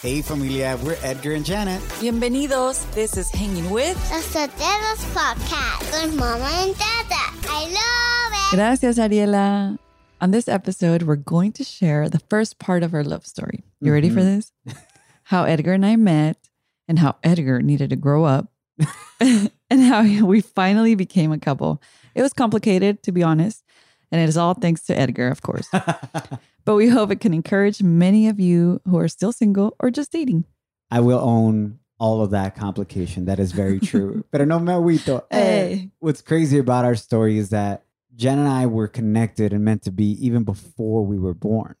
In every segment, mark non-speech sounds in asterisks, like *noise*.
Hey familia, we're Edgar and Janet. Bienvenidos. This is Hanging With. Los Sotelos Podcast con Mama and Dada. I love it. Gracias, Ariela. On this episode, we're going to share the first part of our love story. You ready for mm-hmm. this? *laughs* how Edgar and I met, and how Edgar needed to grow up, *laughs* *laughs* and how we finally became a couple. It was complicated, to be honest, and it is all thanks to Edgar, of course. *laughs* but we hope it can encourage many of you who are still single or just dating. I will own all of that complication. That is very true. *laughs* Pero no me agüito. Eh, hey. What's crazy about our story is that Jen and I were connected and meant to be even before we were born.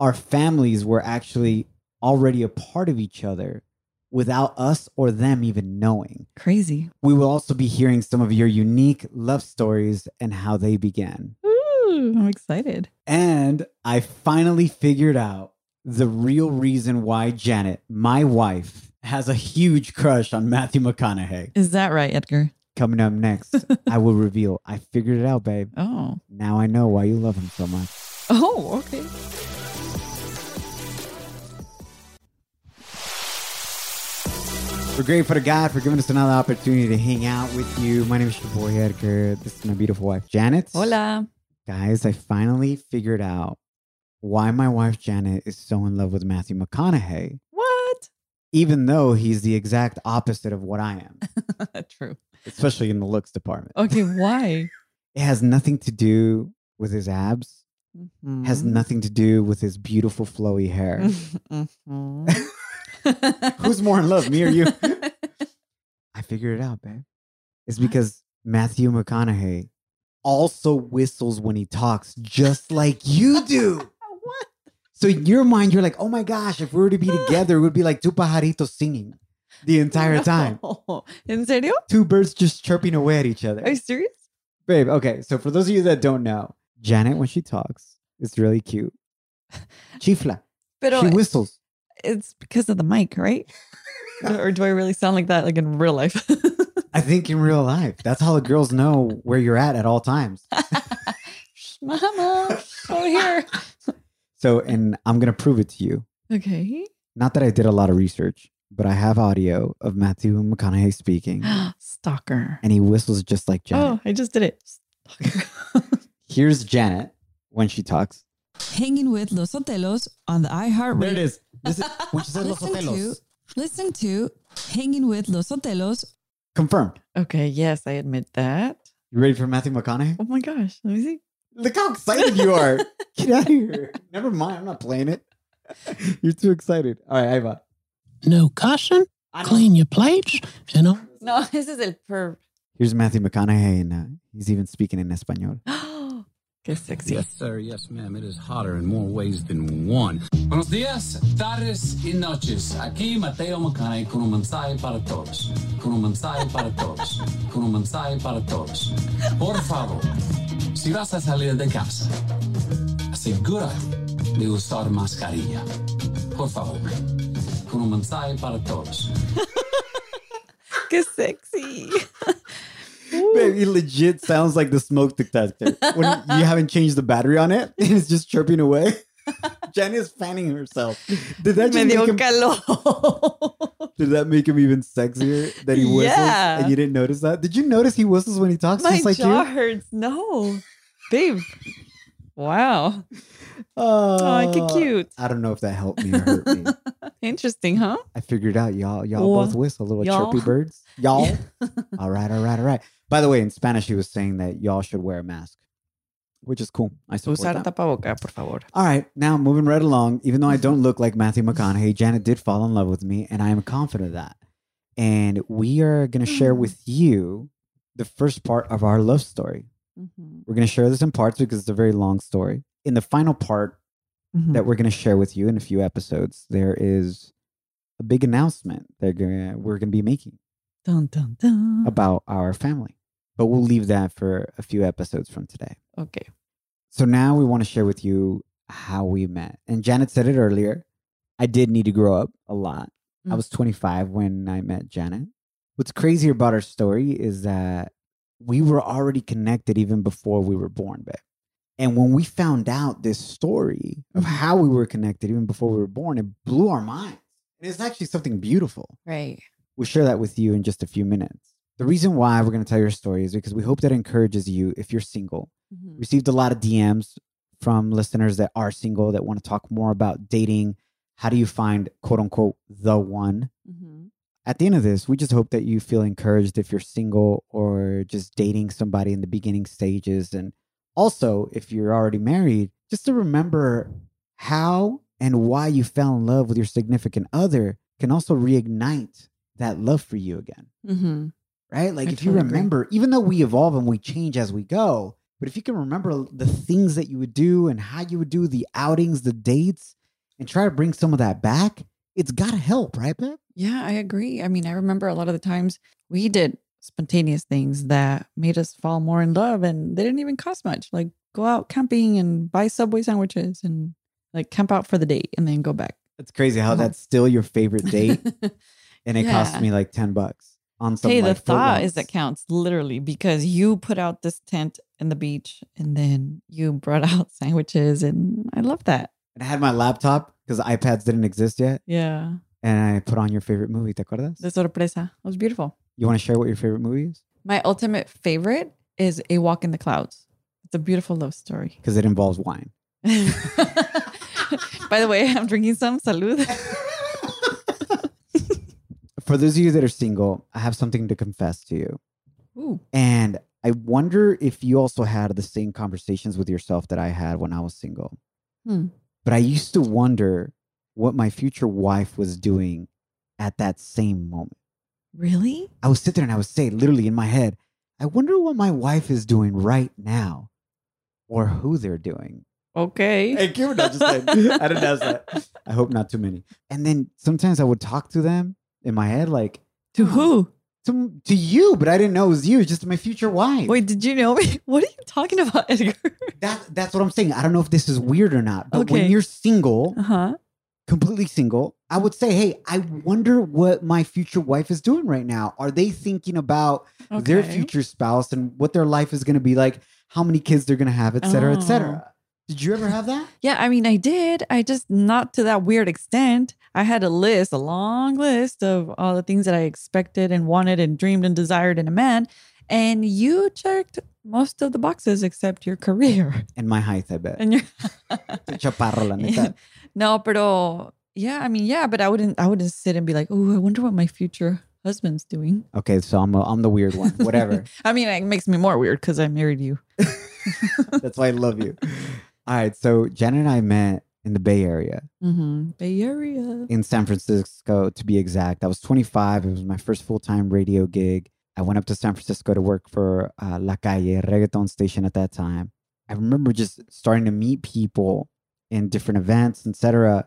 Our families were actually already a part of each other without us or them even knowing. Crazy. We will also be hearing some of your unique love stories and how they began. Ooh, I'm excited. And I finally figured out the real reason why Janet, my wife, has a huge crush on Matthew McConaughey. Is that right, Edgar? Coming up next, I will reveal. I figured it out, babe. Oh. Now I know why you love him so much. Oh, okay. We're grateful to God for giving us another opportunity to hang out with you. My name is your boy Edgar. This is my beautiful wife, Janet. Hola. Guys, I finally figured out why my wife Janet is so in love with Matthew McConaughey, What? even though he's the exact opposite of what I am, *laughs* True. especially in the looks department. Okay, why? *laughs* It has nothing to do with his abs, has Mm-hmm. nothing to do with his beautiful flowy hair. *laughs* Mhm. Who's more in love, me or you? I figured it out, babe. It's because Matthew McConaughey also whistles when he talks, just like you do. *laughs* what? So in your mind, you're like, oh my gosh, if we were to be together, it would be like two pajaritos singing the entire time. *laughs* In serio? Two birds just chirping away at each other. Are you serious? Babe, okay. So for those of you that don't know, Janet, when she talks, is really cute. *laughs* Chifla. But she whistles. it's because of the mic, right? or do I really sound like that like in real life? I think in real life, that's how the girls know where you're at at all times. *laughs* Mama, over here. So, and I'm going to prove it to you. Okay. Not that I did a lot of research, but I have audio of Matthew McConaughey speaking, *gasps* Stalker. and he whistles just like Janet. Oh, I just did it. Stalker. *laughs* Here's Janet when she talks. Hanging with Los Sotelos on the iHeart There it Radio. is. This is when she said Los Listen to, Sotelos. listen to Hanging with Los Sotelos. Confirmed. okay, yes, I admit that. You ready for Matthew McConaughey? Oh my gosh. Let me see. Look how excited you are. *laughs* Get out of here. Never mind. I'm not playing it. *laughs* You're too excited. All right, Iva. No cussing, I know. clean your plates, you know. No, *laughs* this is el per. Here's Matthew McConaughey, and uh, he's even speaking in Espanol. *gasps* *gasps* Qué sexy. Yes, sir. Yes, ma'am. It is hotter in more ways than one. Buenos días, tardes y noches. Aquí Mateo Macanay con un mensaje para todos. Con un mensaje para todos. Con un mensaje para todos. Por favor, si vas a salir de casa, asegúrate de usar mascarilla. Por favor. Con un mensaje para todos. *laughs* Qué sexy. He legit sounds like the smoke detector when you haven't changed the battery on it and *laughs* it's just chirping away. *laughs* Jenny is fanning herself. Did that Me just dio make him, calor. *laughs* did that make him even sexier that he whistles Yeah. and you didn't notice that? Did you notice he whistles when he talks My just like jaw you? hurts. No. Babe. Wow. *laughs* Oh, Oh, qué cute. I don't know if that helped me or hurt me. *laughs* Interesting, huh? I figured out y'all y'all Wha- both whistle little y'all? chirpy *laughs* birds. Y'all. all right, all right, all right. By the way, in Spanish he was saying that y'all should wear a mask, which is cool. I support Usar that. tapaboca, por favor. All right, now moving right along. Even though I don't look like Matthew McConaughey, Janet did fall in love with me, and I am confident of that. And we are going to share hmm. with you the first part of our love story. Mm-hmm. We're going to share this in parts because it's a very long story. In the final part Mm-hmm. that we're going to share with you in a few episodes, there is a big announcement that gonna, we're going to be making Dun, dun, dun. about our family. But we'll leave that for a few episodes from today. Okay. So now we want to share with you how we met. And Janet said it earlier. I did need to grow up a lot. I Mm. was 25 when I met Janet. What's crazy about our story is that we were already connected even before we were born, babe. And when we found out this story of Mhm. how we were connected even before we were born, it blew our minds. And it's actually something beautiful. Right. We'll share that with you in just a few minutes. The reason why we're going to tell your story is because we hope that encourages you if you're single. Mhm. Received a lot of DMs from listeners that are single that want to talk more about dating. How do you find quote unquote the one? Mhm. At the end of this, we just hope that you feel encouraged if you're single or just dating somebody in the beginning stages. And also, if you're already married, just to remember how and why you fell in love with your significant other can also reignite that love for you again Mhm. right? Like I if you totally agree. remember, even though we evolve and we change as we go, but if you can remember the things that you would do and how you would do the outings, the dates, and try to bring some of that back, it's got to help, right, babe? Yeah, I agree. I mean, I remember a lot of the times we did spontaneous things that made us fall more in love and they didn't even cost much. Like go out camping and buy Subway sandwiches and like camp out for the day and then go back. It's crazy how Oh. that's still your favorite date, *laughs* and it cost me like ten bucks on some. hey, the like, foot thought is that counts literally because you put out this tent in the beach and then you brought *laughs* out sandwiches and I love that. And I had my laptop because iPads didn't exist yet, Yeah. and I put on your favorite movie. ¿Te acuerdas? The sorpresa. It was beautiful. You want to share what your favorite movie is? My ultimate favorite is A Walk in the Clouds. It's a beautiful love story. *laughs* Because it involves wine. By the way, *laughs* I'm drinking some salud. *laughs* For those of you that are single, I have something to confess to you. Ooh. And I wonder if you also had the same conversations with yourself that I had when I was single. Hmm. But I used to wonder what my future wife was doing at that same moment. Really? I would sit there and I would say, literally in my head, I wonder what my wife is doing right now or who they're doing. Okay. Hey, Kieran, I just said, I didn't ask that. *laughs* I hope not too many. And then sometimes I would talk to them in my head, like, To who? To, to you, but I didn't know it was you, it's just my future wife. Wait, did you know me? *laughs* What are you talking about, Edgar? That that's what I'm saying. I don't know if this is weird or not, but Okay. when you're single, Uh huh. completely single, I would say, hey, I wonder what my future wife is doing right now. Are they thinking about their future spouse and what their life is going to be like, how many kids they're going to have, et cetera, et Oh. cetera? Did you ever have that? Yeah, I mean, I did. I just not to that weird extent. I had a list, a long list of all the things that I expected and wanted and dreamed and desired in a man. And you checked most of the boxes except your career *laughs* And my height, I bet. and your *laughs* Chaparro, la neta. *laughs* no, pero yeah, I mean, yeah, but I wouldn't I wouldn't sit and be like, oh, I wonder what my future husband's doing. Okay, so I'm, a, I'm the weird one. Whatever. I mean, it makes me more weird because I married you. That's why I love you. All right, so Jen and I met in the Bay Area. Mm-hmm. Bay Area. in San Francisco, to be exact. I was 25. It was my first full time radio gig. I went up to San Francisco to work for uh, La Calle, reggaeton station at that time. I remember just starting to meet people in different events, etc.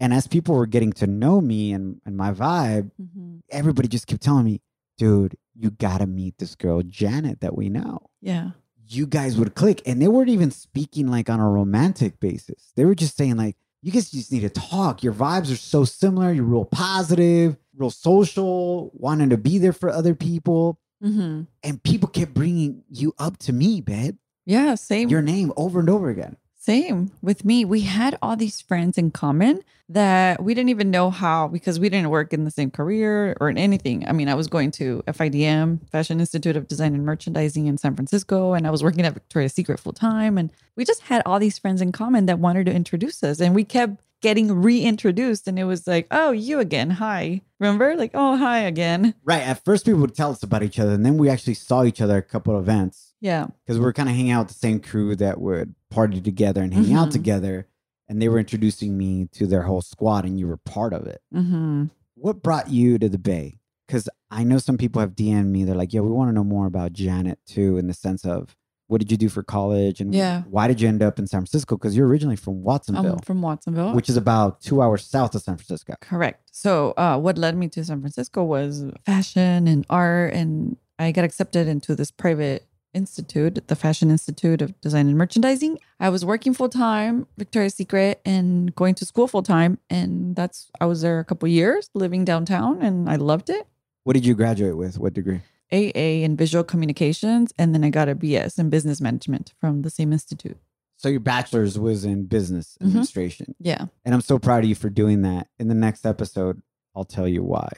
And as people were getting to know me and, and my vibe, Mm-hmm. everybody just kept telling me, dude, you got to meet this girl, Janet, that we know. Yeah. You guys would click. And they weren't even speaking like on a romantic basis. They were just saying, like, you guys just need to talk. Your vibes are so similar. You're real positive, real social, wanting to be there for other people. Mm-hmm. And people kept bringing you up to me, babe. Yeah. Same. Your name over and over again. Same with me. We had all these friends in common that we didn't even know how because we didn't work in the same career or in anything. I mean, I was going to FIDM, Fashion Institute of Design and Merchandising in San Francisco, and I was working at Victoria's Secret full time. And we just had all these friends in common that wanted to introduce us. And we kept getting reintroduced. And it was like, oh, you again. Hi. Remember? Like, oh, hi again. Right. At first, people would tell us about each other. And then we actually saw each other at a couple of events Yeah. because we were kind of hanging out with the same crew that would party together and hang out Mhm. together. And they were introducing me to their whole squad, and you were part of it. Mm-hmm. What brought you to the Bay? Because I know some people have DM'd me. They're like, yeah, we want to know more about Janet too." In the sense of, what did you do for college, and Yeah. why did you end up in San Francisco? Because you're originally from Watsonville, I'm from Watsonville. which is about two hours south of San Francisco. Correct. So, uh, what led me to San Francisco was fashion and art, and I got accepted into this private institute, the Fashion Institute of Design and Merchandising. I was working full time, Victoria's Secret, and going to school full time, and that's I was there a couple years, living downtown, and I loved it. What did you graduate with? What degree? AA in visual communications, and then I got a BS in business management from the same institute. So your bachelor's was in business Mhm. administration. Yeah. And I'm so proud of you for doing that. In the next episode, I'll tell you why,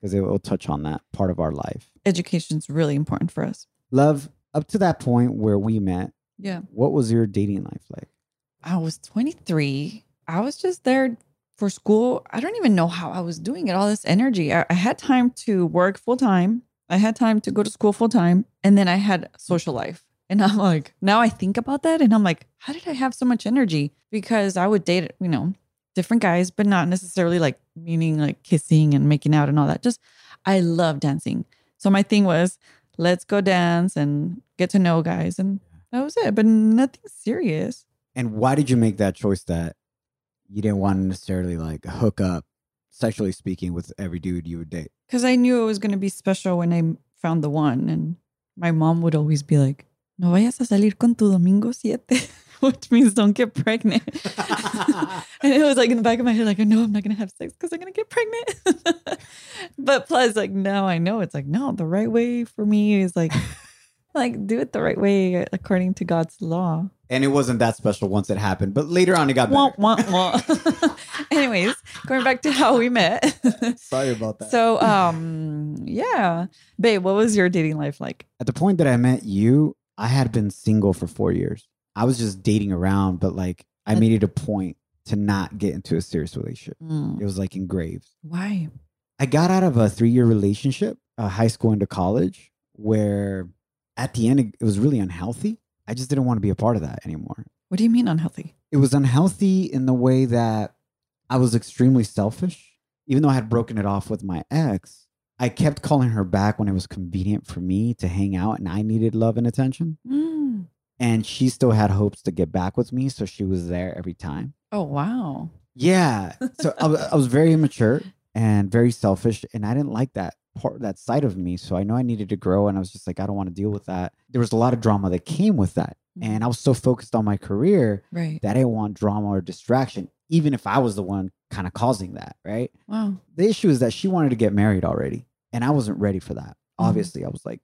because it will touch on that part of our life. Education's really important for us. Love, up to that point where we met, Yeah. what was your dating life like? I was 23. I was just there for school. I don't even know how I was doing it. All this energy. I, I had time to work full time. I had time to go to school full time. And then I had social life. And I'm like, now I think about that and I'm like, how did I have so much energy? Because I would date, you know, different guys, but not necessarily like meaning like kissing and making out and all that. Just, I love dancing. So my thing was, let's go dance and get to know guys. And that was it, but nothing serious. And why did you make that choice that you didn't want to necessarily like hook up, sexually speaking, with every dude you would date? because I knew it was going to be special when I found the one. And my mom would always be like, no vayas a salir con tu domingo siete, *laughs* which means don't get pregnant. *laughs* and it was like in the back of my head, like, no, I'm not going to have sex because I'm going to get pregnant. *laughs* but plus, like, now I know it's like, no, the right way for me is like, *laughs* like do it the right way according to God's law. and it wasn't that special once it happened, but later on it got Wah, wah, wah. Anyways, going back to how we met. Sorry about that. So, um, yeah, babe, what was your dating life like? At the point that I met you, I had been single for four years. I was just dating around, but like I made it a point to not get into a serious relationship. Mm, It was like engraved. Why? I got out of a three year relationship, uh, high school into college, where at the end it it was really unhealthy. I just didn't want to be a part of that anymore. What do you mean unhealthy? It was unhealthy in the way that I was extremely selfish. Even though I had broken it off with my ex, I kept calling her back when it was convenient for me to hang out and I needed love and attention. Mm. And she still had hopes to get back with me. So she was there every time. Oh, wow. Yeah. So I, wa- I was very immature and very selfish, and I didn't like that part, that side of me. So I know I needed to grow, and I was just like, I don't want to deal with that. There was a lot of drama that came with that, and mm. I was so focused on my career Right. that I didn't want drama or distraction, even if I was the one kind of causing that. Right. Wow. The issue is that she wanted to get married already, and I wasn't ready for that. Mm. Obviously, I was like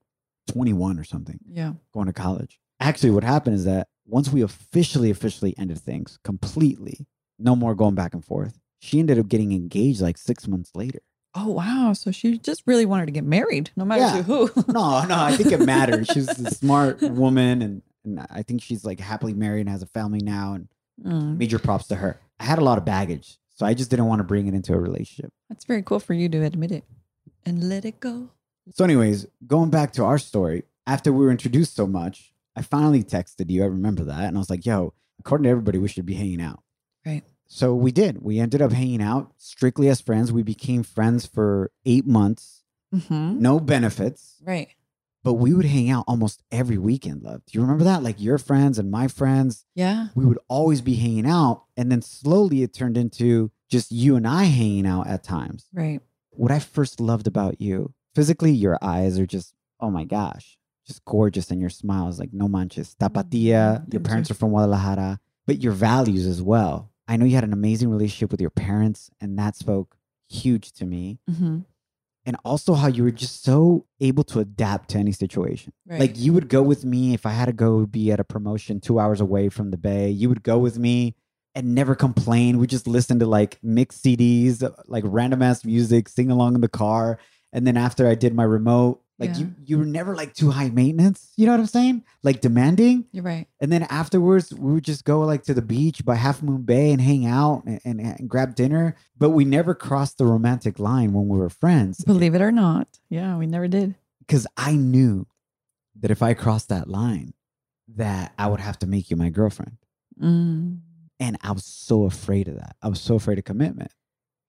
21 or something Yeah. going to college. Actually, what happened is that once we officially, officially ended things completely, no more going back and forth, she ended up getting engaged like six months later. Oh, wow. So she just really wanted to get married, no matter Yeah. who. *laughs* No, no, I think it mattered. She's a *laughs* smart woman, and, and I think she's like happily married and has a family now, and Mm, major props to her. I had a lot of baggage, so I just didn't want to bring it into a relationship. that's very cool for you to admit it and let it go. So, anyways, going back to our story, after we were introduced so much, I finally texted you. I remember that. And I was like, yo, according to everybody, we should be hanging out. Right. So we did. We ended up hanging out strictly as friends. We became friends for eight months, Mm-hmm. no benefits, Right. but we would hang out almost every weekend, love. Do you remember that? Like your friends and my friends, Yeah. we would always be hanging out. And then slowly it turned into just you and I hanging out at times Right. what I first loved about you, physically, your eyes are just, oh my gosh, just gorgeous. And your smile is like, no manches, tapatia. Your parents are from Guadalajara, but your values as well. I know you had an amazing relationship with your parents, and that spoke huge to me. Mm-hmm. And also how you were just so able to adapt to any situation. Right. Like you would go with me if I had to go be at a promotion two hours away from the bay. You would go with me and never complain. We just listen to like mixed CDs, like random ass music, sing along in the car. And then after I did my remote, like Yeah. you, you were never like too high maintenance. You know what I'm saying? Like demanding. You're right. And then afterwards, we would just go like to the beach by Half Moon Bay and hang out and, and, and grab dinner. But we never crossed the romantic line when we were friends Believe it or not. Yeah, we never did. because I knew that if I crossed that line, that I would have to make you my girlfriend. Mm. And I was so afraid of that. I was so afraid of commitment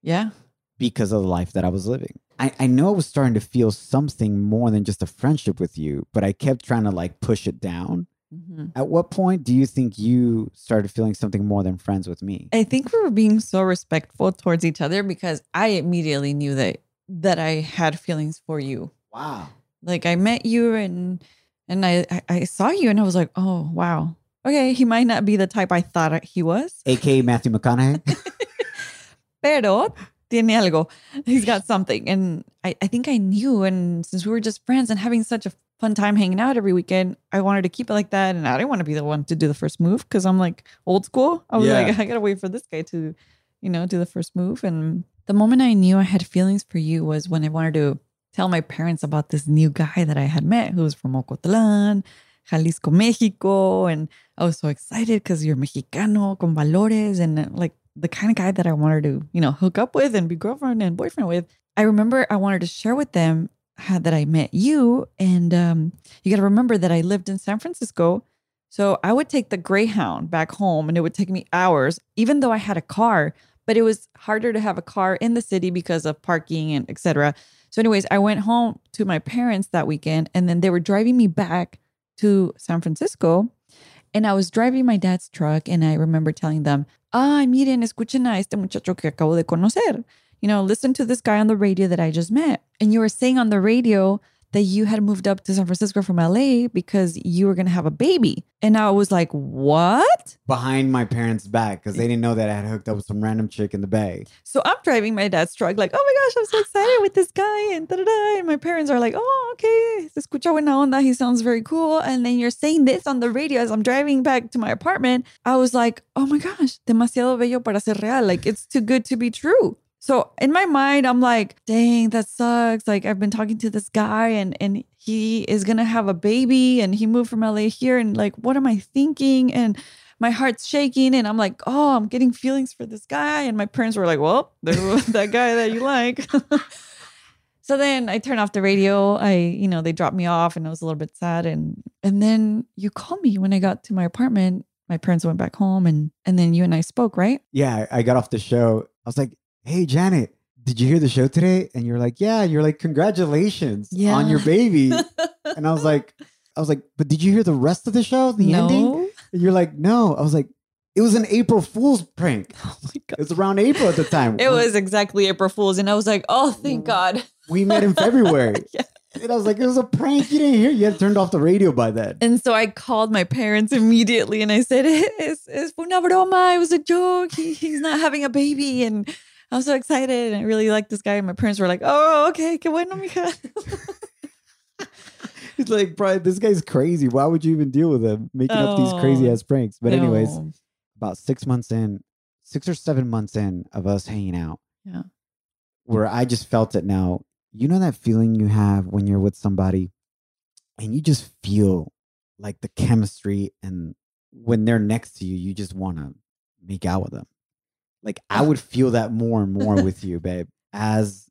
Yeah. because of the life that I was living. I, I know I was starting to feel something more than just a friendship with you, but I kept trying to like push it down. hmm At what point do you think you started feeling something more than friends with me? I think we were being so respectful towards each other because I immediately knew that that I had feelings for you. Wow. Like I met you and and I I, I saw you and I was like, oh wow, okay, he might not be the type I thought he was, AKA Matthew McConaughey. *laughs* pero tiene algo. He's got something, and I I think I knew. And since we were just friends and having such a fun time hanging out every weekend. I wanted to keep it like that. And I didn't want to be the one to do the first move because I'm like old school. I was Yeah. like, *laughs* I gotta wait for this guy to, you know, do the first move. And the moment I knew I had feelings for you was when I wanted to tell my parents about this new guy that I had met who was from Ocotlan, Jalisco, Mexico. And I was so excited because you're Mexicano con valores and like the kind of guy that I wanted to, you know, hook up with and be girlfriend and boyfriend with. I remember I wanted to share with them how that I met you. And um, you got to remember that I lived in San Francisco. So I would take the Greyhound back home and it would take me hours, even though I had a car, but it was harder to have a car in the city because of parking and etc. So, anyways, I went home to my parents that weekend and then they were driving me back to San Francisco. And I was driving my dad's truck and I remember telling them, ay, miren, escuchen a este muchacho que acabo de conocer. You know, listen to this guy on the radio that I just met. And you were saying on the radio that you had moved up to San Francisco from LA because you were going to have a baby. And I was like, what? Behind my parents' back because they didn't know that I had hooked up with some random chick in the bay. So I'm driving my dad's truck, like, oh my gosh, I'm so excited with this guy. And da da da. And my parents are like, oh, okay, se escucha buena onda. He sounds very cool. And then you're saying this on the radio as I'm driving back to my apartment. I was like, oh my gosh, demasiado bello para ser real. Like, it's too good to be true. So in my mind, I'm like, dang, that sucks. Like I've been talking to this guy and and he is gonna have a baby and he moved from LA here. And like, what am I thinking? And my heart's shaking and I'm like, oh, I'm getting feelings for this guy. And my parents were like, well, *laughs* that guy that you like. *laughs* so then I turned off the radio. I, you know, they dropped me off and I was a little bit sad. And and then you called me when I got to my apartment. My parents went back home and and then you and I spoke, right? Yeah, I got off the show. I was like, hey, Janet, did you hear the show today? And you're like, yeah. And you're like, congratulations Yeah. on your baby. *laughs* and I was like, I was like, but did you hear the rest of the show, the ending? And you're like, no. I was like, it was an April Fool's prank. *laughs* Oh my god. It was around April at the time. It was exactly April Fool's, and I was like, "Oh, thank God!" We met in February. *laughs* Yeah. And I was like, it was a prank. You didn't hear. You had turned off the radio by then. And so I called my parents immediately, and I said, it's, fue una broma. It was a joke. He, he's not having a baby." And I was so excited, and I really liked this guy. And my parents were like, "Oh, okay, qué bueno, mija." *laughs* He's like, bro, this guy's crazy. Why would you even deal with him making up these crazy Oh, ass pranks? But anyways, about six months in, six or seven months in of us hanging out, Yeah. where I just felt it now. You know that feeling you have when you're with somebody and you just feel like the chemistry and when they're next to you, you just want to make out with them. Like I would feel that more and more with you, *laughs* babe, as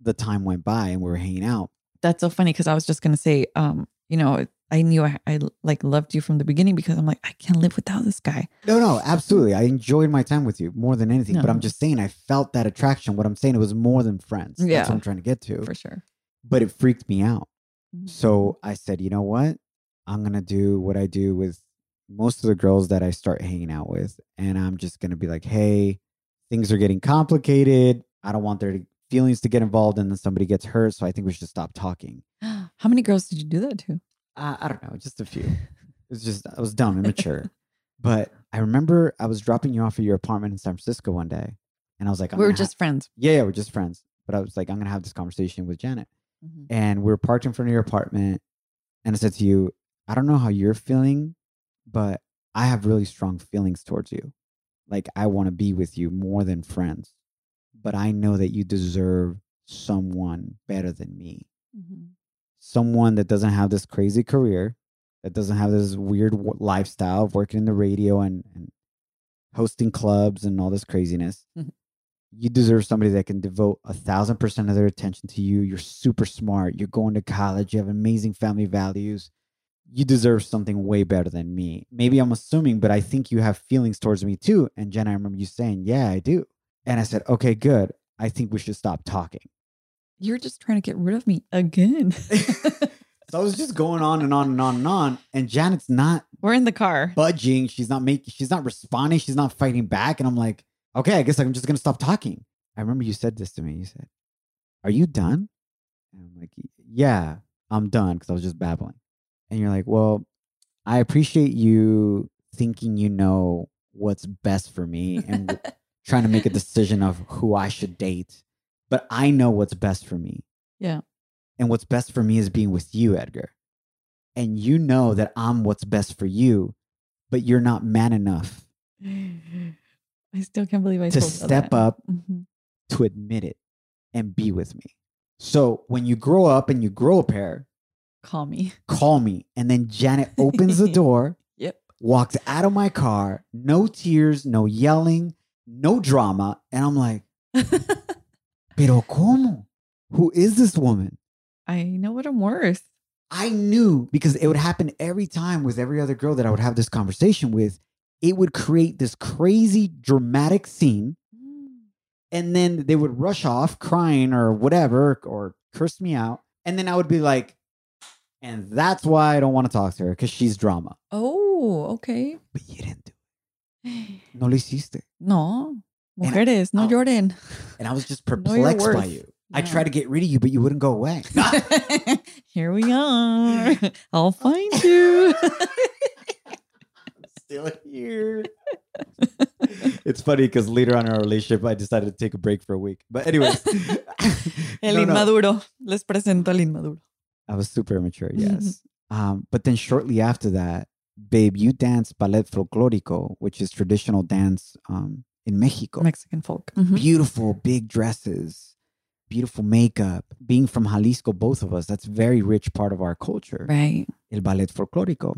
the time went by and we were hanging out. that's so funny because I was just gonna say, um, you know, I knew I, I like loved you from the beginning because I'm like, I can't live without this guy. No, no, absolutely. I enjoyed my time with you more than anything. But I'm just saying, I felt that attraction. What I'm saying, it was more than friends. That's Yeah. what I'm trying to get to. For sure. But it freaked me out. Mm-hmm. So I said, you know what? I'm going to do what I do with most of the girls that I start hanging out with. And I'm just going to be like, hey, things are getting complicated. I don't want their feelings to get involved and then somebody gets hurt. So I think we should stop talking. *gasps* How many girls did you do that to? I, I don't know, just a few. It was just, I was dumb, *laughs* immature. but I remember I was dropping you off at your apartment in San Francisco one day. And I was like, we were gonna ha- just friends. yeah, yeah, we're just friends. But I was like, I'm going to have this conversation with Janet. Mhm. And we were parked in front of your apartment. And I said to you, I don't know how you're feeling, but I have really strong feelings towards you. Like, I want to be with you more than friends. But I know that you deserve someone better than me Mhm. someone that doesn't have this crazy career, that doesn't have this weird w- lifestyle of working in the radio and, and hosting clubs and all this craziness. Mhm. You deserve somebody that can devote a thousand percent of their attention to you. You're super smart. You're going to college. You have amazing family values. You deserve something way better than me. Maybe I'm assuming, but I think you have feelings towards me too. And Jen, I remember you saying, Yeah, I do. And I said, Okay, good. I think we should stop talking. You're just trying to get rid of me again. *laughs* *laughs* So I was just going on and on and on and on. And Janet's not We're in the car. budging. She's not making, she's not responding. She's not fighting back. And I'm like, okay, I guess I'm just going to stop talking. I remember you said this to me. You said, Are you done? And I'm like, Yeah, I'm done because I was just babbling. And you're like, Well, I appreciate you thinking you know what's best for me and *laughs* trying to make a decision of who I should date. But I know what's best for me. Yeah. And what's best for me is being with you, Edgar. and you know that I'm what's best for you, but you're not man enough *laughs* I still can't believe I to step that. up Mhm. to admit it and be with me. So when you grow up and you grow a pair, Call me. *laughs* call me. And then Janet opens the door, *laughs* Yep. walks out of my car, no tears, no yelling, no drama. And I'm like, *laughs* pero como? Who is this woman? I know what I'm worth. I knew because it would happen every time with every other girl that I would have this conversation with. It would create this crazy dramatic scene. Mm. And then they would rush off crying or whatever or curse me out. And then I would be like, and that's why I don't want to talk to her because she's drama. Oh, okay. But you didn't do *sighs* it. No lo hiciste. No. Mujeres, no oh. Jordan. And I was just *laughs* perplexed by you. I tried to get rid of you, but you wouldn't go away. *laughs* Here we are. *laughs* I'll find you. Still here. it's funny because later on in our relationship, I decided to take a break for a week. But anyways, El No, no. inmaduro. Les presento al inmaduro. I was super immature, yes. um, but then shortly after that, babe, you danced ballet folclórico, which is traditional dance um, in Mexico. Mexican folk. Mhm. Beautiful big dresses, beautiful makeup. Being from Jalisco, both of us, that's very rich part of our culture. Right. El ballet folclórico.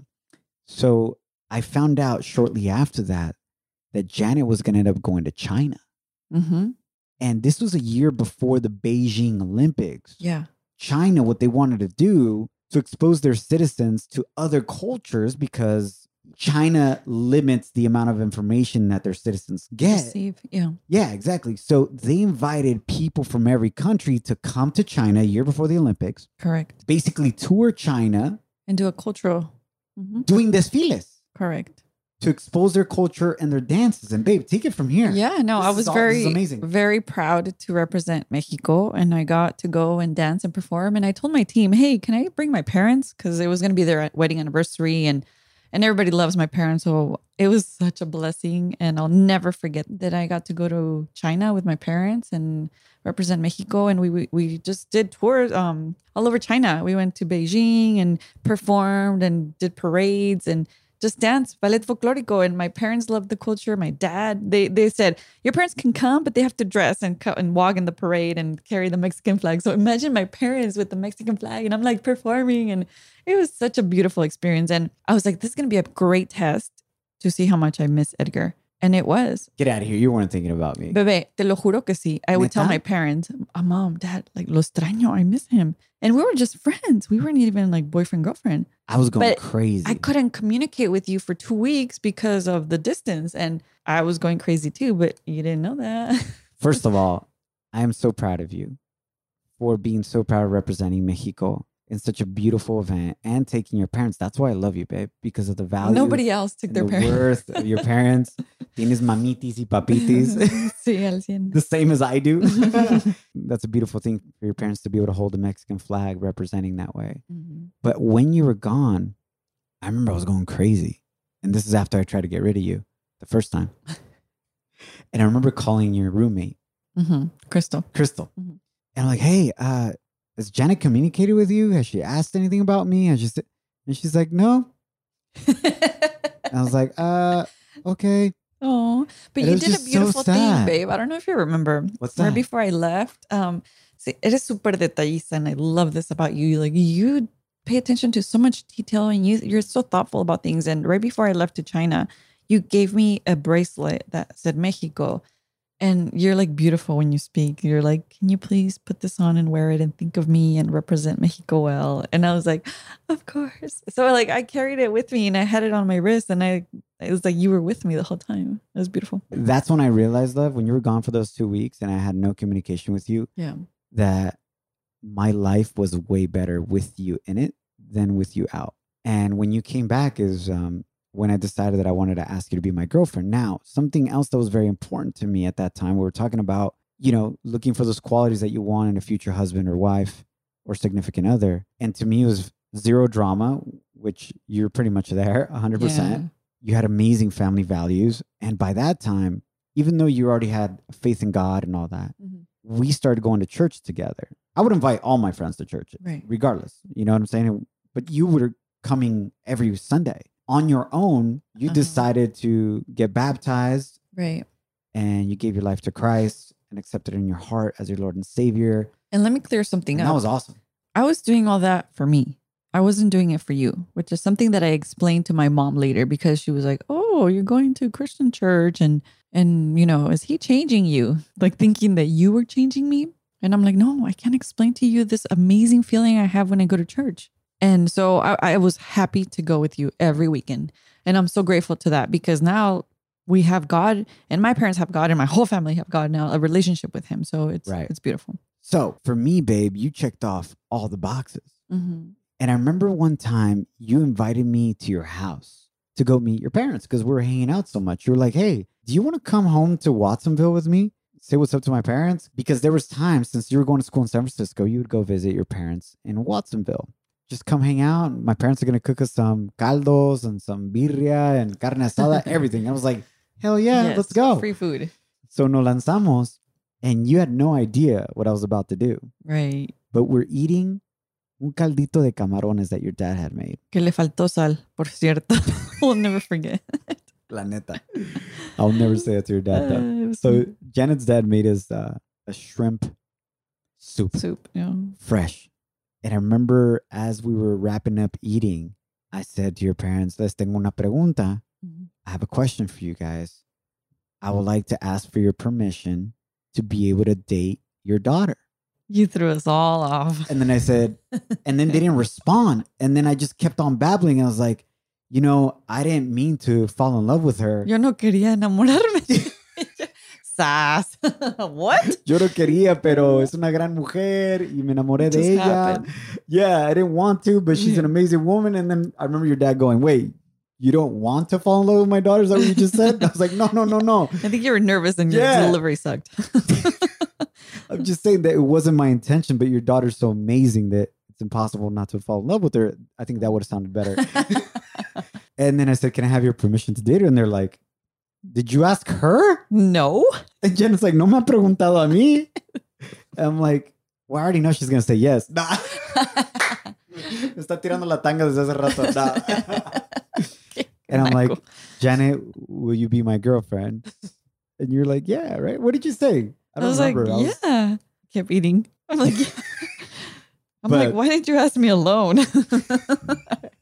So I found out shortly after that that Janet was going to end up going to China. hmm And this was a year before the Beijing Olympics. Yeah. China what they wanted to do to expose their citizens to other cultures because China limits the amount of information that their citizens get. Receive. Yeah. Yeah, exactly. So they invited people from every country to come to China a year before the Olympics, Correct. basically tour China And do a cultural. Mhm. doing desfiles Correct. To expose their culture and their dances. And babe, take it from here. Yeah, no, This I was all- very, amazing. very proud to represent Mexico, and I got to go and dance and perform. And I told my team, "Hey, can I bring my parents? Because it was going to be their wedding anniversary, and and everybody loves my parents, so it was such a blessing. And I'll never forget that I got to go to China with my parents and represent Mexico. And we we, we just did tours um all over China. We went to Beijing and performed and did parades and just dance ballet folklorico and my parents loved the culture my dad they they said your parents can come but they have to dress and and walk in the parade and carry the mexican flag. So imagine my parents with the mexican flag and i'm like performing and it was such a beautiful experience and i was like this is going to be a great test to see how much i miss edgar and it was Get out of here. You weren't thinking about me. Bebé, te lo juro que sí. I would tell my parents, "Ah, mom, dad, like, lo extraño. I miss him. And we were just friends. We weren't even like boyfriend, girlfriend. I was going But crazy. I couldn't communicate with you for two weeks because of the distance. And I was going crazy too, but you didn't know that. *laughs* First of all, I am so proud of you for being so proud of representing Mexico in such a beautiful event and taking your parents. That's why I love you, babe, because of the value. Nobody else took their the parents. worth of your parents. *laughs* Tienes mamitis y papitis. *laughs* sí, al cien. the same as I do. *laughs* That's a beautiful thing for your parents to be able to hold the Mexican flag representing that way. Mhm. But when you were gone, I remember I was going crazy. And this is after I tried to get rid of you the first time. And I remember calling your roommate, Mhm. Crystal. Crystal. Mhm. And I'm like, hey, uh, has Janet communicated with you? Has she asked anything about me? Has she said, and she's like, no. And I was like, uh, okay. Oh, but And you did a just so beautiful thing, babe. I don't know if you remember. What's that? Right before I left, um, see, it is súper detallista, and I love this about you. Like you pay attention to so much detail, and you you're so thoughtful about things. And right before I left to China, you gave me a bracelet that said Mexico, and you're like beautiful when you speak. You're like, can you please put this on and wear it and think of me and represent Mexico well? And I was like, of course. So like I carried it with me, and I had it on my wrist, and I it was like you were with me the whole time. It was beautiful. That's when I realized, love, when you were gone for those two weeks and I had no communication with you, Yeah. that my life was way better with you in it than with you out. And when you came back is um, when I decided that I wanted to ask you to be my girlfriend. Now, something else that was very important to me at that time, we were talking about, you know, looking for those qualities that you want in a future husband or wife or significant other. And to me, it was zero drama, which you're pretty much there, 100%. You had amazing family values. And by that time, even though you already had faith in God and all that, Mhm. we started going to church together. I would invite all my friends to church, Right. regardless. You know what I'm saying? But you were coming every Sunday. On your own, you Uh-huh. decided to get baptized Right. and you gave your life to Christ and accepted it in your heart as your Lord and Savior. And let me clear something And up. that was awesome. I was doing all that for me. I wasn't doing it for you, which is something that I explained to my mom later because she was like, "Oh, you're going to Christian church and and you know, is he changing you?" Like thinking that you were changing me. And I'm like, "No, I can't explain to you this amazing feeling I have when I go to church." And so I, I was happy to go with you every weekend. And I'm so grateful to that because now we have God and my parents have God and my *laughs* whole family have God now, a relationship with him. So it's Right. it's beautiful. So for me, babe, you checked off all the boxes. Mm-hmm. And I remember one time you invited me to your house to go meet your parents because we were hanging out so much. You were like, hey, do you want to come home to Watsonville with me? Say what's up to my parents? Because there was times since you were going to school in San Francisco, you would go visit your parents in Watsonville. Just come hang out. My parents are going to cook us some caldos and some birria and carne asada, *laughs* everything. I was like, hell yeah, Yes, let's go. Free food. So no lanzamos and you had no idea what I was about to do. Right. But we're eating un caldito de camarones that your dad had made. Que le faltó sal, por cierto. *laughs* we'll never forget. La neta. I'll never say it to your dad *laughs* Uh, though. it So Janet's dad made us uh, a shrimp soup, soup. Yeah. fresh. And I remember as we were wrapping up eating, I said to your parents, Les tengo una pregunta. Mhm. I have a question for you guys. I would like to ask for your permission to be able to date your daughter. You threw us all off. And then I said, *laughs* and then they didn't respond. And then I just kept on babbling. I was like, you know, I didn't mean to fall in love with her. Yo no quería enamorarme. *laughs* Sas. *laughs* what? Yo no quería, pero *laughs* es una gran mujer y me enamoré It de ella. happened. Yeah, I didn't want to, but she's an mm. amazing woman. And then I remember your dad going, wait, you don't want to fall in love with my daughter? Is that what you just said? *laughs* I was like, no, no, no, no. I think you were nervous and your Yeah. delivery sucked. I'm just saying that it wasn't my intention, but your daughter's so amazing that it's impossible not to fall in love with her. I think that would have sounded better. and then I said, Can I have your permission to date her? And they're like, Did you ask her? no. And Jen's like, No me ha preguntado a mí. I'm like, Well, I already know she's gonna say yes. Nah. *laughs* Me está tirando la tanga desde hace rato. Nah. *laughs* and I'm like, Janet, will you be my girlfriend? And you're like, Yeah, right? What did you say? I, was like, remember. I was- yeah. Kept eating. I'm like, yeah. *laughs* I'm like, why didn't you ask me alone?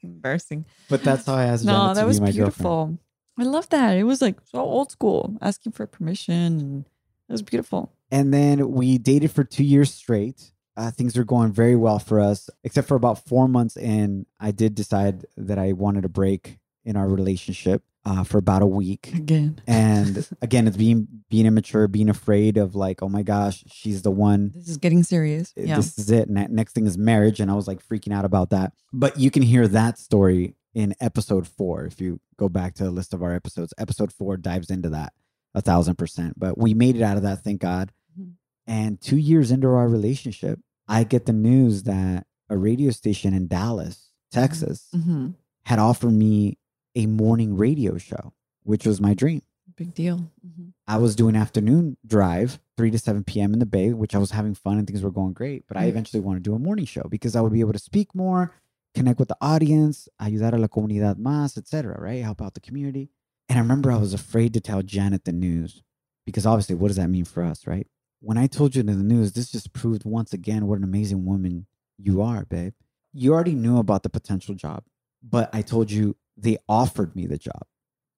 Embarrassing. But that's how I asked No, Janet that to was be my girlfriend. beautiful. I love that. It was like so old school, asking for permission, and it was beautiful. And then we dated for two years straight. Uh, things were going very well for us, except for about four months in. I did decide that I wanted a break in our relationship uh, for about a week. Again, And *laughs* again, it's being being immature, being afraid of like, oh my gosh, she's the one. this is getting serious. Yeah. This is it. And that next thing is marriage. And I was like freaking out about that. But you can hear that story in episode four. If you go back to the list of our episodes, episode four dives into that a thousand percent. But we made it out of that, thank God. Mhm. And two years into our relationship, I get the news that a radio station in Dallas, Texas, hmm had offered me a morning radio show, which was my dream. Big deal. Mhm. I was doing afternoon drive, 3 to 7 p.m. in the Bay, which I was having fun and things were going great. But I Mm. eventually wanted to do a morning show because I would be able to speak more, connect with the audience, ayudar a la comunidad más, etc. Right? Help out the community. And I remember I was afraid to tell Janet the news because obviously, what does that mean for us, right? When I told you the news, this just proved once again what an amazing woman you are, babe. You already knew about the potential job, but I told you they offered me the job.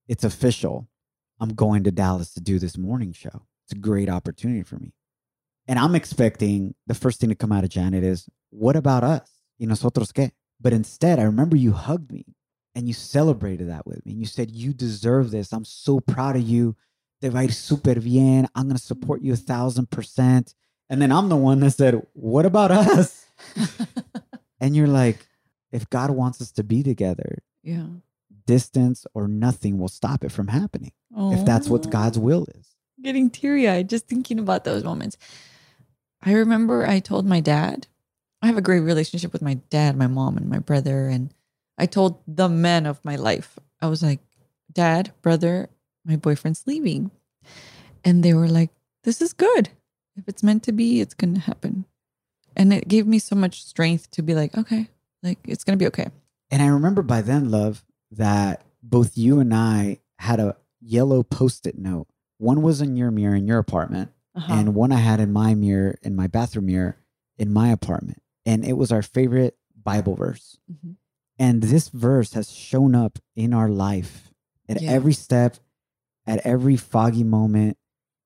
It's official. I'm going to Dallas to do this morning show. It's a great opportunity for me. And I'm expecting the first thing to come out of Janet is, what about us? Y nosotros qué? But instead, I remember you hugged me and you celebrated that with me. And you said, you deserve this. I'm so proud of you. Te va a ir súper bien. I'm going to support you a thousand percent. And then I'm the one that said, what about us? *laughs* and you're like, if God wants us to be together, Yeah. distance or nothing will stop it from happening. If that's what oh. God's will is. getting teary eyed just thinking about those moments. I remember I told my dad, I have a great relationship with my dad, my mom, and my brother. And I told the men of my life, I was like, Dad, brother, my boyfriend's leaving. And they were like, This is good. If it's meant to be, it's going to happen. And it gave me so much strength to be like, Okay, like it's going to be okay. And I remember by then, love, that both you and I had a yellow post it note. One was in your mirror in your apartment, Uh-huh. and one I had in my mirror, in my bathroom mirror in my apartment. And it was our favorite Bible verse. Mhm. And this verse has shown up in our life at Yeah. every step, at every foggy moment,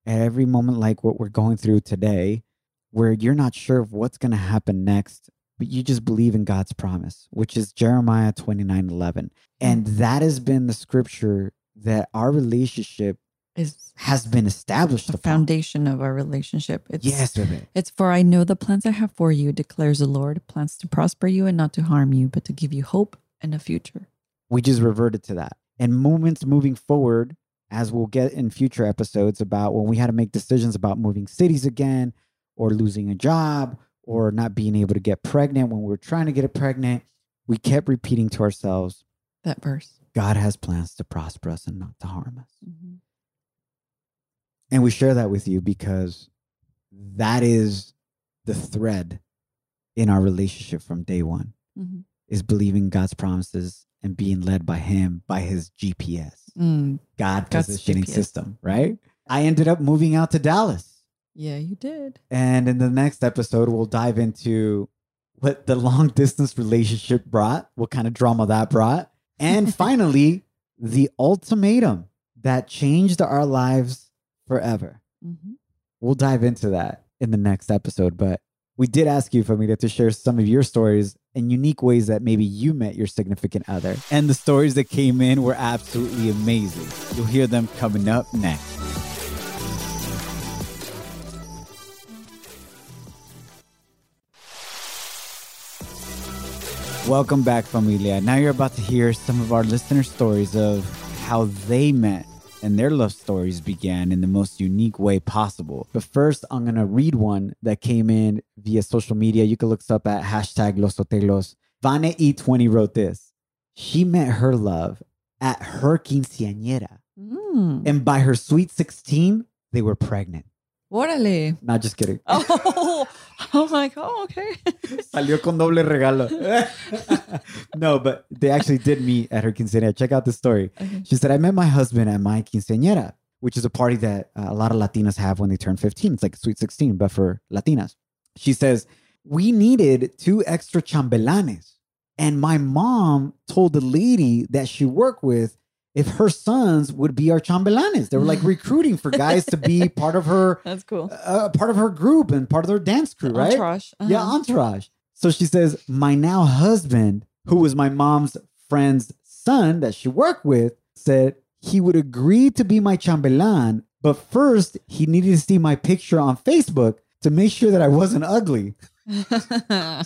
at every moment like what we're going through today, where you're not sure of what's going to happen next, but you just believe in God's promise, which is Jeremiah 29 11. And that has been the scripture that our relationship is has been established the foundation of our relationship. It's, Yes, baby. It's for I know the plans I have for you, declares the Lord, plans to prosper you and not to harm you, but to give you hope and a future. we just reverted to that. And moments moving forward, as we'll get in future episodes about when we had to make decisions about moving cities again, or losing a job, or not being able to get pregnant when we were trying to get it pregnant, we kept repeating to ourselves, That verse. God has plans to prosper us and not to harm us. Mm-hmm. And we share that with you because that is the thread in our relationship from day one Mhm. is believing God's promises and being led by him by his GPS. Mm, God God's positioning GPS. system, right? I ended up moving out to Dallas. yeah, you did. And in the next episode, we'll dive into what the long distance relationship brought, what kind of drama that brought. And *laughs* finally, the ultimatum that changed our lives forever. Mhm. We'll dive into that in the next episode. But we did ask you, Famita, to share some of your stories and unique ways that maybe you met your significant other. And the stories that came in were absolutely amazing. You'll hear them coming up next. Welcome back, familia. Now you're about to hear some of our listener stories of how they met and their love stories began in the most unique way possible. But first, I'm going to read one that came in via social media. You can look us up at hashtag Los Sotelos. Vane E20 wrote this. She met her love at her quinceañera. Mm. And by her sweet 16, they were pregnant. Órale. Not just kidding. *laughs* Oh, *laughs* I'm like, oh, okay. *laughs* Salió con doble regalo. *laughs* no, but they actually did meet at her quinceañera. Check out the story. Okay. She said, I met my husband at my quinceañera, which is a party that uh, a lot of Latinas have when they turn 15. It's like sweet 16, but for Latinas. She says, We needed two extra chambelanes. And my mom told the lady that she worked with if her sons would be our chambelanes. They were like recruiting for guys to be *laughs* part of her That's cool. uh, part of her group and part of their dance crew, right? Entourage. Yeah, Uh-huh. entourage. So she says, My now husband, who was my mom's friend's son that she worked with, said he would agree to be my chambelan, but first he needed to see my picture on Facebook to make sure that I wasn't ugly. *laughs*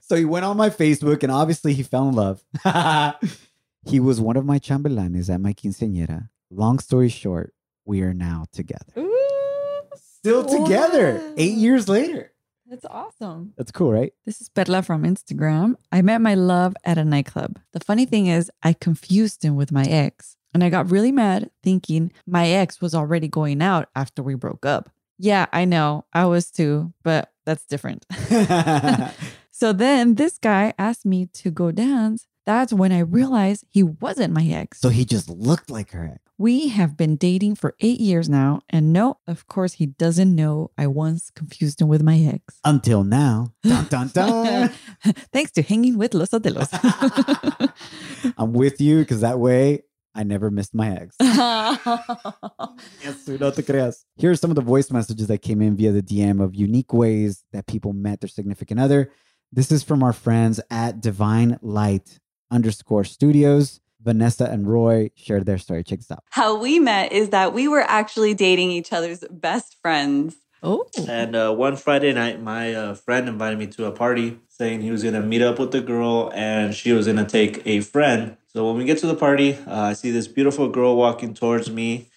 So he went on my Facebook and obviously he fell in love. *laughs* he was one of my chambelanes at my quinceañera. Long story short, we are now together. Ooh, Still together Wow. eight years later. that's awesome. That's cool, right? This is Perla from Instagram. I met my love at a nightclub. The funny thing is, I confused him with my ex, and I got really mad thinking my ex was already going out after we broke up. Yeah, I know. I was too, but that's different. *laughs* *laughs* so then this guy asked me to go dance. That's when I realized he wasn't my ex. so he just looked like her. ex. We have been dating for eight years now. And no, of course, he doesn't know I once confused him with my ex. Until now. Dun, dun, dun. *laughs* Thanks to hanging with Los Sotelos. *laughs* I'm with you because that way I never missed my ex. *laughs* Yes, no te creas. Here are some of the voice messages that came in via the DM of unique ways that people met their significant other. This is from our friends at Divine Light underscore studios. Vanessa and Roy shared their story. Check this out. How we met is that we were actually dating each other's best friends. oh, And uh, one Friday night, my uh, friend invited me to a party saying he was going to meet up with the girl and she was going to take a friend. So when we get to the party, uh, I see this beautiful girl walking towards me.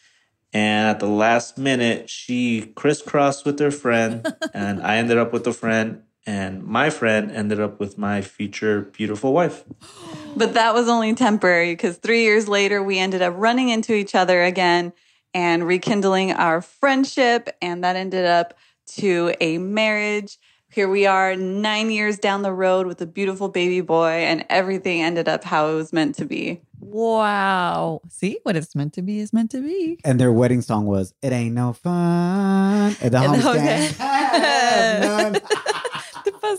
And at the last minute, she crisscrossed with her friend. *laughs* and I ended up with a friend. And my friend ended up with my future beautiful wife. *gasps* But that was only temporary because three years later, we ended up running into each other again and rekindling our friendship. And that ended up to a marriage here we are nine years down the road with a beautiful baby boy, and everything ended up how it was meant to be. Wow. See, what it's meant to be is meant to be. And their wedding song was "It Ain't No Fun." And the And the homies *laughs* *laughs*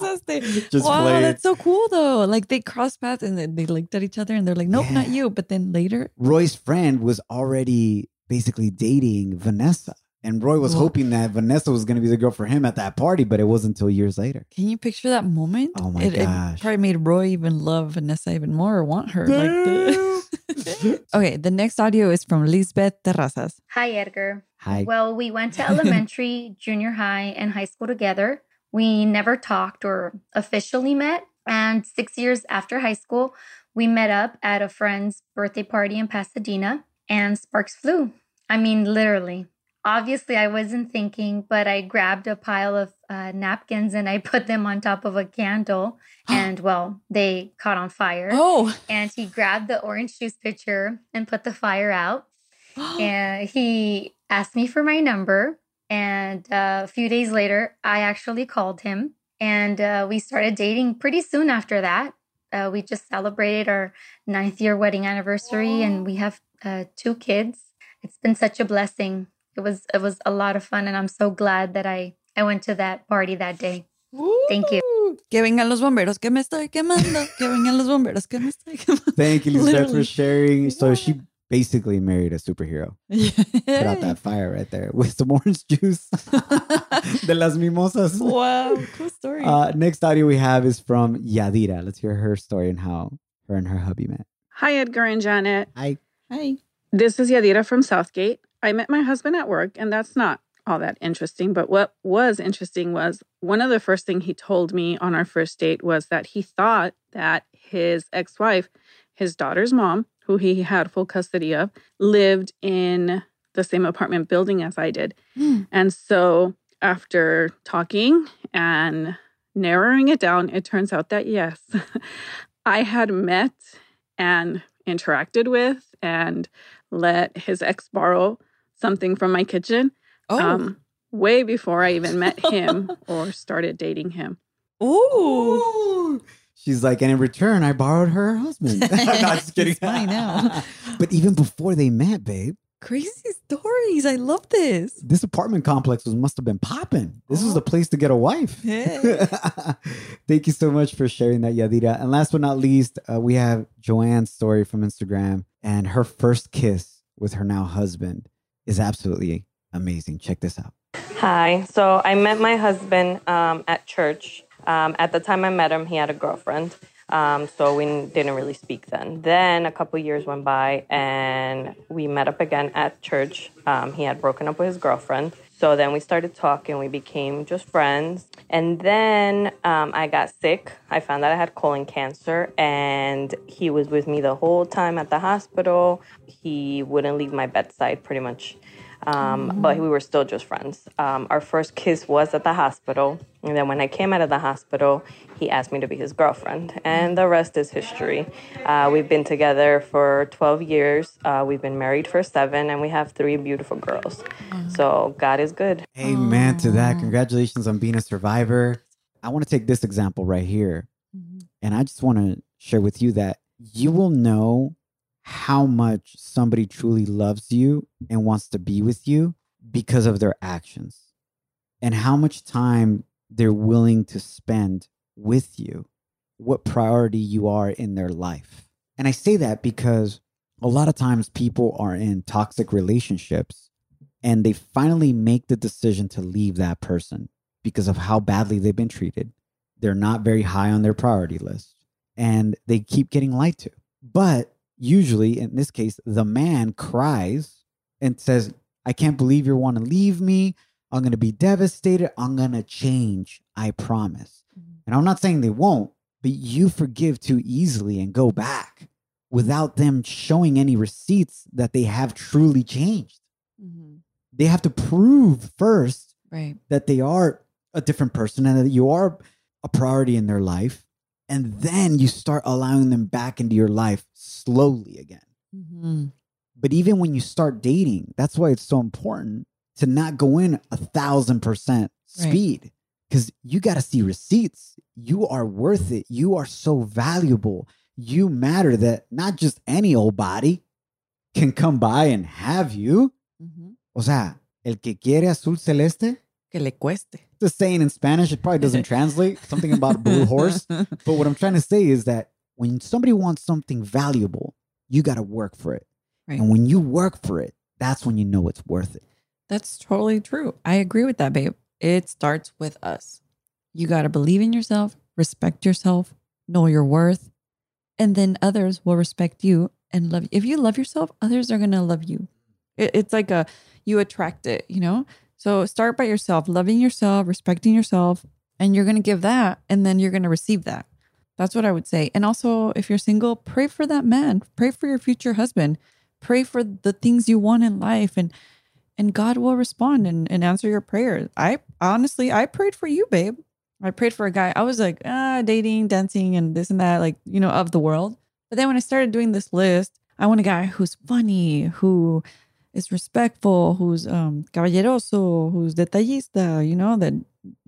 homies can't have none. Te pasaste. Just wow, play that's so cool though. Like they cross paths and then they looked at each other and they're like, nope, not you. But then later, Roy's friend was already basically dating Vanessa. And Roy was Whoa. hoping that Vanessa was going to be the girl for him at that party, but it wasn't until years later. can you picture that moment? Oh my it, it gosh. probably made Roy even love Vanessa even more or want her. Like the... *laughs* *laughs* okay, the next audio is from Lisbeth Terrazas. Hi, Edgar. Hi. Well, we went to *laughs* elementary, junior high, and high school together. We never talked or officially met. And six years after high school, we met up at a friend's birthday party in Pasadena, and sparks flew. I mean, literally. Obviously, I wasn't thinking, but I grabbed a pile of uh, napkins and I *laughs* put them on top of a candle. *gasps* And well, they caught on fire. Oh, And he grabbed the orange juice pitcher and put the fire out *gasps* and he asked me for my number and uh, a few days later i actually called him and uh, we started dating pretty soon after that uh, we just celebrated our ninth year wedding anniversary and we have uh, two kids it's been such a blessing it was it was a lot of fun and i'm so glad that i i went to that party that day Thank you. Que vengan los bomberos que me estoy quemando. Que vengan los bomberos que me estoy quemando. Thank you, Lisbeth, Literally. for sharing. So she basically married a superhero. Put out that *laughs* fire right there with some orange juice. *laughs* De las mimosas. wow, *laughs* cool story. Uh, next audio we have is from Yadira. Let's hear her story and how her and her hubby met. Hi, Edgar and Janet. Hi. Hi. This is Yadira from Southgate. I met my husband at work, and that's not all that interesting. But what was interesting was one of the first thing he told me on our first date was that he thought that his ex-wife, his daughter's mom, who he had full custody of, lived in the same apartment building as I did. Hmm. And so after talking and narrowing it down, it turns out that yes, *laughs* I had met and interacted with and let his ex borrow something from my kitchen Oh. Um, way before I even met him *laughs* or started dating him. Ooh. She's like, and in return, I borrowed her husband. *laughs* no, *laughs* just kidding. He's mine now. *laughs* but even before they met, babe, Crazy stories. I love this. this apartment complex was must have been popping. This was the place to get a wife. Hey. Thank you so much for sharing that, Yadira. And last but not least, uh, we have Joanne's story from Instagram, and her first kiss with her now husband is absolutely amazing. Check this out. Hi. So I met my husband um, at church. Um, at the time I met him, he had a girlfriend. Um, so we didn't really speak then. Then a couple years went by and we met up again at church. Um, he had broken up with his girlfriend. So then we started talking. We became just friends. And then um, I got sick. I found out I had colon cancer, and he was with me the whole time at the hospital. He wouldn't leave my bedside pretty much um, but we were still just friends. Um, our first kiss was at the hospital, and then when I came out of the hospital, he asked me to be his girlfriend, and the rest is history. Uh, we've been together for 12 years. Uh, we've been married for seven, and we have three beautiful girls. So God is good. Amen to that. Congratulations on being a survivor. I want to take this example right here. And I just want to share with you that you will know how much somebody truly loves you and wants to be with you because of their actions and how much time they're willing to spend with you, what priority you are in their life. And I say that because a lot of times people are in toxic relationships and they finally make the decision to leave that person because of how badly they've been treated. They're not very high on their priority list and they keep getting lied to. But usually, in this case, the man cries and says, I can't believe you want to leave me. I'm going to be devastated. I'm going to change. I promise. Mm-hmm. And I'm not saying they won't, but you forgive too easily and go back without them showing any receipts that they have truly changed. Mm-hmm. They have to prove first Right. that they are a different person and that you are a priority in their life. And then you start allowing them back into your life slowly again. Mm-hmm. But even when you start dating, that's why it's so important to not go in a thousand percent speed because you got to see receipts. You are worth it. You are so valuable. You matter that not just any old body can come by and have you. O sea, el que quiere azul celeste. Que le cueste. The saying in Spanish, it probably doesn't *laughs* translate something about a blue horse. *laughs* But what I'm trying to say is that when somebody wants something valuable, you got to work for it. Right. And when you work for it, that's when you know it's worth it. That's totally true. I agree with that, babe. It starts with us. You got to believe in yourself, respect yourself, know your worth, and then others will respect you and love you. If you love yourself, others are going to love you. It, it's like a, you attract it, you know? So start by yourself, loving yourself, respecting yourself, and you're going to give that, and then you're going to receive that. That's what I would say. And also, if you're single, pray for that man, pray for your future husband, pray for the things you want in life, and and God will respond and, and answer your prayers. I honestly, I prayed for you, babe. I prayed for a guy. I was like, ah, dating, dancing, and this and that, like, you know, of the world. But then when I started doing this list, I want a guy who's funny, who is respectful, who's um caballeroso, who's detallista, you know, that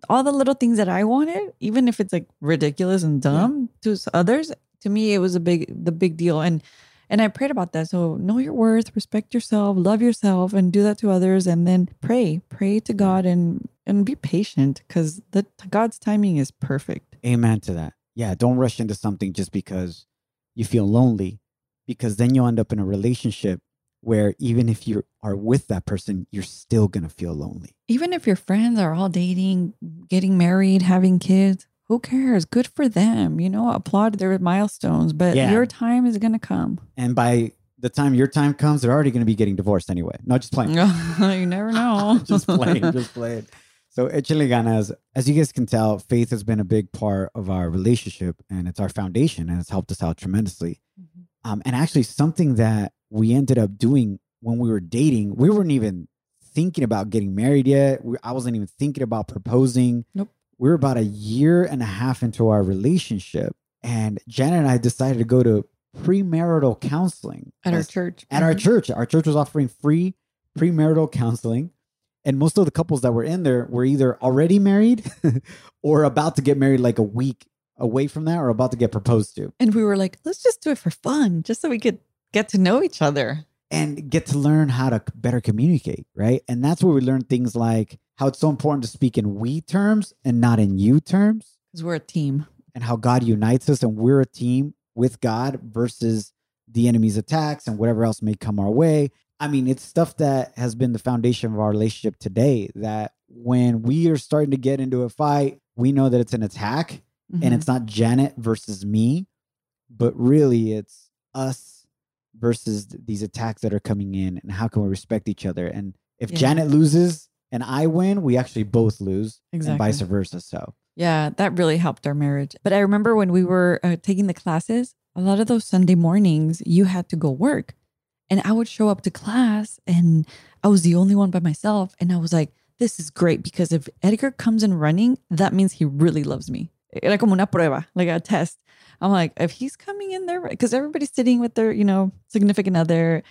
all the little things that I wanted, even if it's like ridiculous and dumb to others, to me it was a big the big deal. And and I prayed about that. So know your worth, respect yourself, love yourself, and do that to others. And then pray, pray to God and and be patient because the God's timing is perfect. Amen to that. Yeah, don't rush into something just because you feel lonely, because then you'll end up in a relationship where even if you are with that person, you're still gonna feel lonely. Even if your friends are all dating, getting married, having kids, who cares? Good for them. You know, applaud their milestones, but Yeah. your time is gonna come. And by the time your time comes, they're already gonna be getting divorced anyway. No, just playing. *laughs* you never know. *laughs* just playing, *laughs* just playing. So, Echele Ganas, as you guys can tell, faith has been a big part of our relationship and it's our foundation and it's helped us out tremendously. Um, and actually, something that we ended up doing when we were dating, we weren't even thinking about getting married yet. We, I wasn't even thinking about proposing. Nope. We were about a year and a half into our relationship, and Janet and I decided to go to premarital counseling At our church. At our Mhm. church, our church was offering free premarital counseling, and most of the couples that were in there were either already married *laughs* or about to get married, like a week away from that, or about to get proposed to. And we were like, let's just do it for fun, just so we could get to know each other. and get to learn how to better communicate, right? And that's where we learn things like how it's so important to speak in we terms and not in you terms, Because we're a team. and how God unites us and we're a team with God versus the enemy's attacks and whatever else may come our way. I mean, it's stuff that has been the foundation of our relationship today. That when we are starting to get into a fight, we know that it's an attack and Mhm. it's not Janet versus me, but really it's us versus these attacks that are coming in and how can we respect each other and if Yeah. janet loses and i win we actually both lose and vice versa so Yeah, that really helped our marriage. But I remember when we were uh, taking the classes, a lot of those Sunday mornings, you had to go work. And I would show up to class and I was the only one by myself. And I was like, this is great because if Edgar comes in running, that means he really loves me. Era como una prueba, like a test. I'm like, if he's coming in there, because everybody's sitting with their, you know, significant other.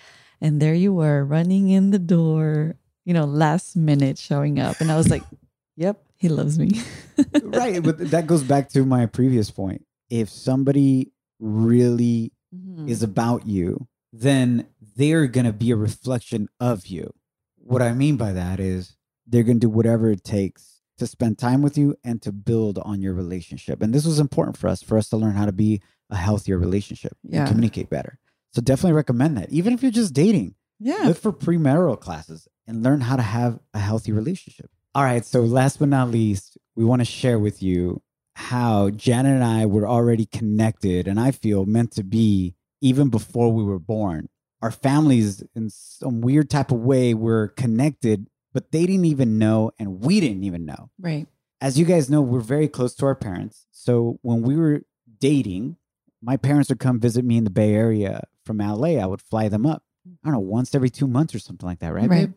And there you were running in the door, you know, last minute showing up. And I was like, *laughs* yep, he loves me. *laughs* right but that goes back to my previous point if somebody really Mhm. is about you then they're going to be a reflection of you what i mean by that is they're going to do whatever it takes to spend time with you and to build on your relationship and this was important for us for us to learn how to be a healthier relationship Yeah. and communicate better so definitely recommend that even if you're just dating Yeah. look for premarital classes and learn how to have a healthy relationship. All right. So, last but not least, we want to share with you how Janet and I were already connected, and I feel meant to be even before we were born. Our families, in some weird type of way, were connected, but they didn't even know, and we didn't even know. Right. As you guys know, we're very close to our parents. So, when we were dating, my parents would come visit me in the Bay Area from LA. I would fly them up. I don't know, once every two months or something like that, right? Right. babe?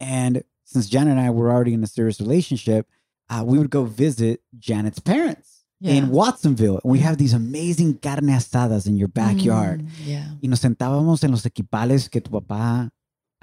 And since Janet and I were already in a serious relationship, uh, we would go visit Janet's parents in Watsonville. And we have these amazing carne asadas in your backyard. Mm, yeah. Y nos sentábamos en los equipales que tu papá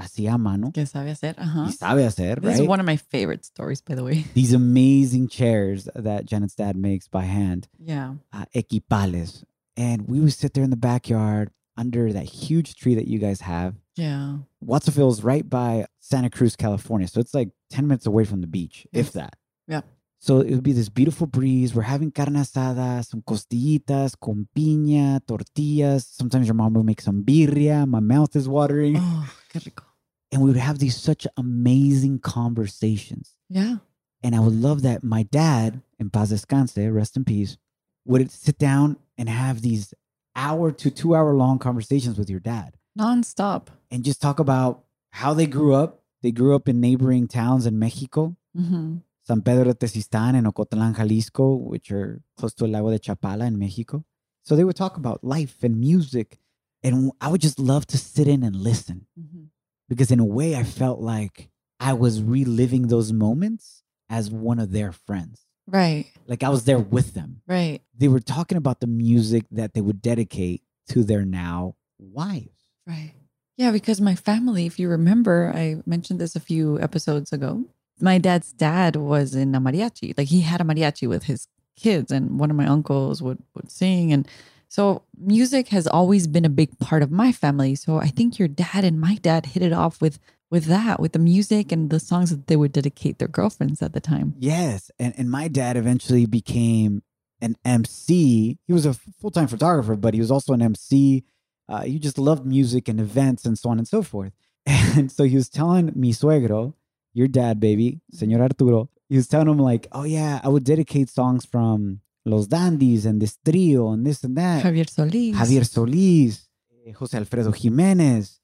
hacía a mano. Que sabe hacer. Uh-huh. Y sabe hacer, This right? is one of my favorite stories, by the way. *laughs* These amazing chairs that Janet's dad makes by hand. Yeah. uh, equipales. And we would sit there in the backyard under that huge tree that you guys have. Yeah. Watsonville is right by Santa Cruz, California. So it's like 10 minutes away from the beach, if that. Yeah. So it would be this beautiful breeze. We're having carne asada, some costillitas con piña, tortillas. Sometimes your mom will make some birria. My mouth is watering. Oh, qué rico. And we would have these such amazing conversations. Yeah. And I would love that my dad, in paz descanse, rest in peace, would sit down and have these hour to two hour long conversations with your dad Nonstop. and just talk about how they grew up. They grew up in neighboring towns in Mexico, Mm-hmm. San Pedro de Tezistan and Ocotlan, Jalisco, which are close to El Lago de Chapala in Mexico. So they would talk about life and music. And I would just love to sit in and listen Mm-hmm. Because, in a way, I felt like I was reliving those moments as one of their friends. Right. Like I was there with them. Right. They were talking about the music that they would dedicate to their now wives. Right. Yeah, because my family, if you remember, I mentioned this a few episodes ago. My dad's dad was in a mariachi. Like he had a mariachi with his kids, and one of my uncles would would sing. And so music has always been a big part of my family. So I think your dad and my dad hit it off with with that, with the music and the songs that they would dedicate their girlfriends at the time. Yes. And and my dad eventually became an MC. He was a full time photographer, but he was also an MC. Uh, he just loved music and events and so on and so forth. *laughs* And so he was telling mi suegro, your dad, baby, Senor Arturo, he was telling him, like, oh, yeah, I would dedicate songs from Los Dandies and this trio and this and that. Javier Solis. Javier Solis, eh, Jose Alfredo Jimenez,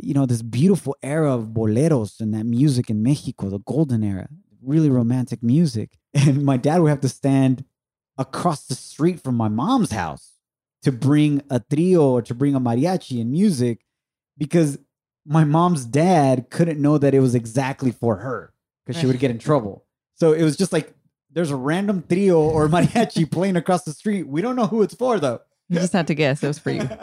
you know, this beautiful era of boleros and that music in Mexico, the golden era, really romantic music. *laughs* And my dad would have to stand across the street from my mom's house to bring a trio or to bring a mariachi and music because my mom's dad couldn't know that it was exactly for her because she would get in trouble. So it was just like there's a random trio or *laughs* mariachi playing across the street. We don't know who it's for though. You just had to guess. It was for you. *laughs*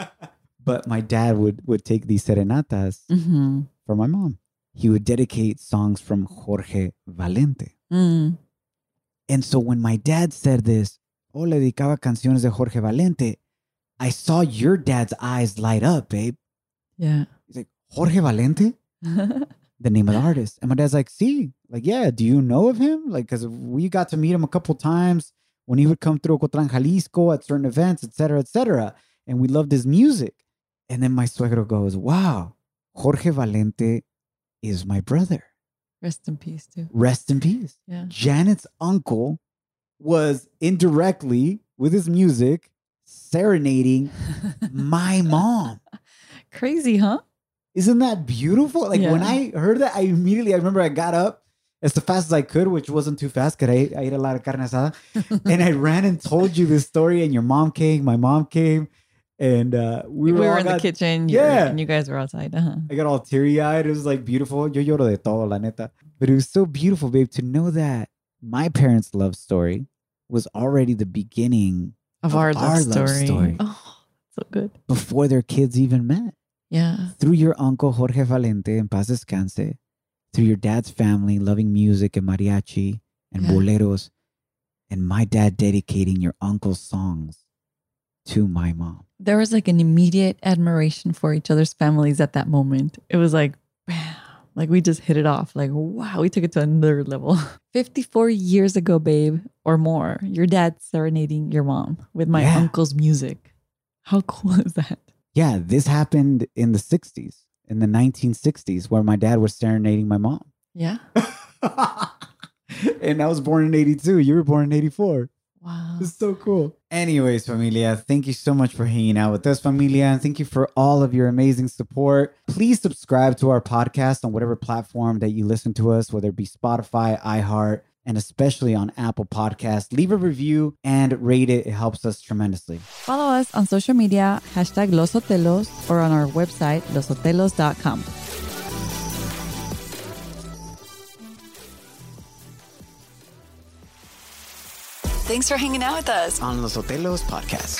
But my dad would would take these serenatas Mm-hmm. for my mom. He would dedicate songs from Jorge Valente. Mm. And so when my dad said this, oh, le dedicaba canciones de Jorge Valente, I saw your dad's eyes light up, babe. Yeah. He's like, Jorge Valente? *laughs* the name of the artist. And my dad's like, see, like, yeah, do you know of him? Like, because we got to meet him a couple times when he would come through Ocotlan, Jalisco at certain events, et cetera, et cetera. And we loved his music. And then my suegro goes, wow, Jorge Valente is my brother. Rest in peace, too. Rest in peace. Yeah. Janet's uncle was indirectly with his music serenading *laughs* my mom. Crazy, huh? Isn't that beautiful? Like when I heard that, I immediately I remember I got up as fast as I could, which wasn't too fast because I, ate- I ate a lot of carne asada, *laughs* and I ran and told you this story. And your mom came, my mom came, and uh, we, We, were, were in the kitchen. Yeah. and you guys were outside. Uh-huh. I got all teary eyed. It was like beautiful. Yo lloro de todo, la neta. But it was so beautiful, babe, to know that my parents' love story was already the beginning Of our love story. Oh, so good. before their kids even met. Yeah. Through your uncle Jorge Valente en paz descanse, through your dad's family loving music and mariachi and Yeah. boleros, and my dad dedicating your uncle's songs to my mom. There was like an immediate admiration for each other's families at that moment. It was like, bam, like we just hit it off. Like, wow, we took it to another level. *laughs* 54 years ago, babe, or more, your dad serenading your mom with my Yeah. uncle's music. How cool is that? Yeah, this happened in the 60s, in the 1960s, where my dad was serenading my mom. Yeah. *laughs* and I was born in 82. You were born in 84. Wow. It's so cool. Anyways, familia, thank you so much for hanging out with us, familia, and thank you for all of your amazing support. Please subscribe to our podcast on whatever platform that you listen to us, whether it be Spotify, iHeart, and especially on Apple Podcasts. Leave a review and rate it. It helps us tremendously. Follow us on social media, hashtag Los Sotelos, or on our website, lossotelos.com. Thanks for hanging out with us. On Los Sotelos Podcast.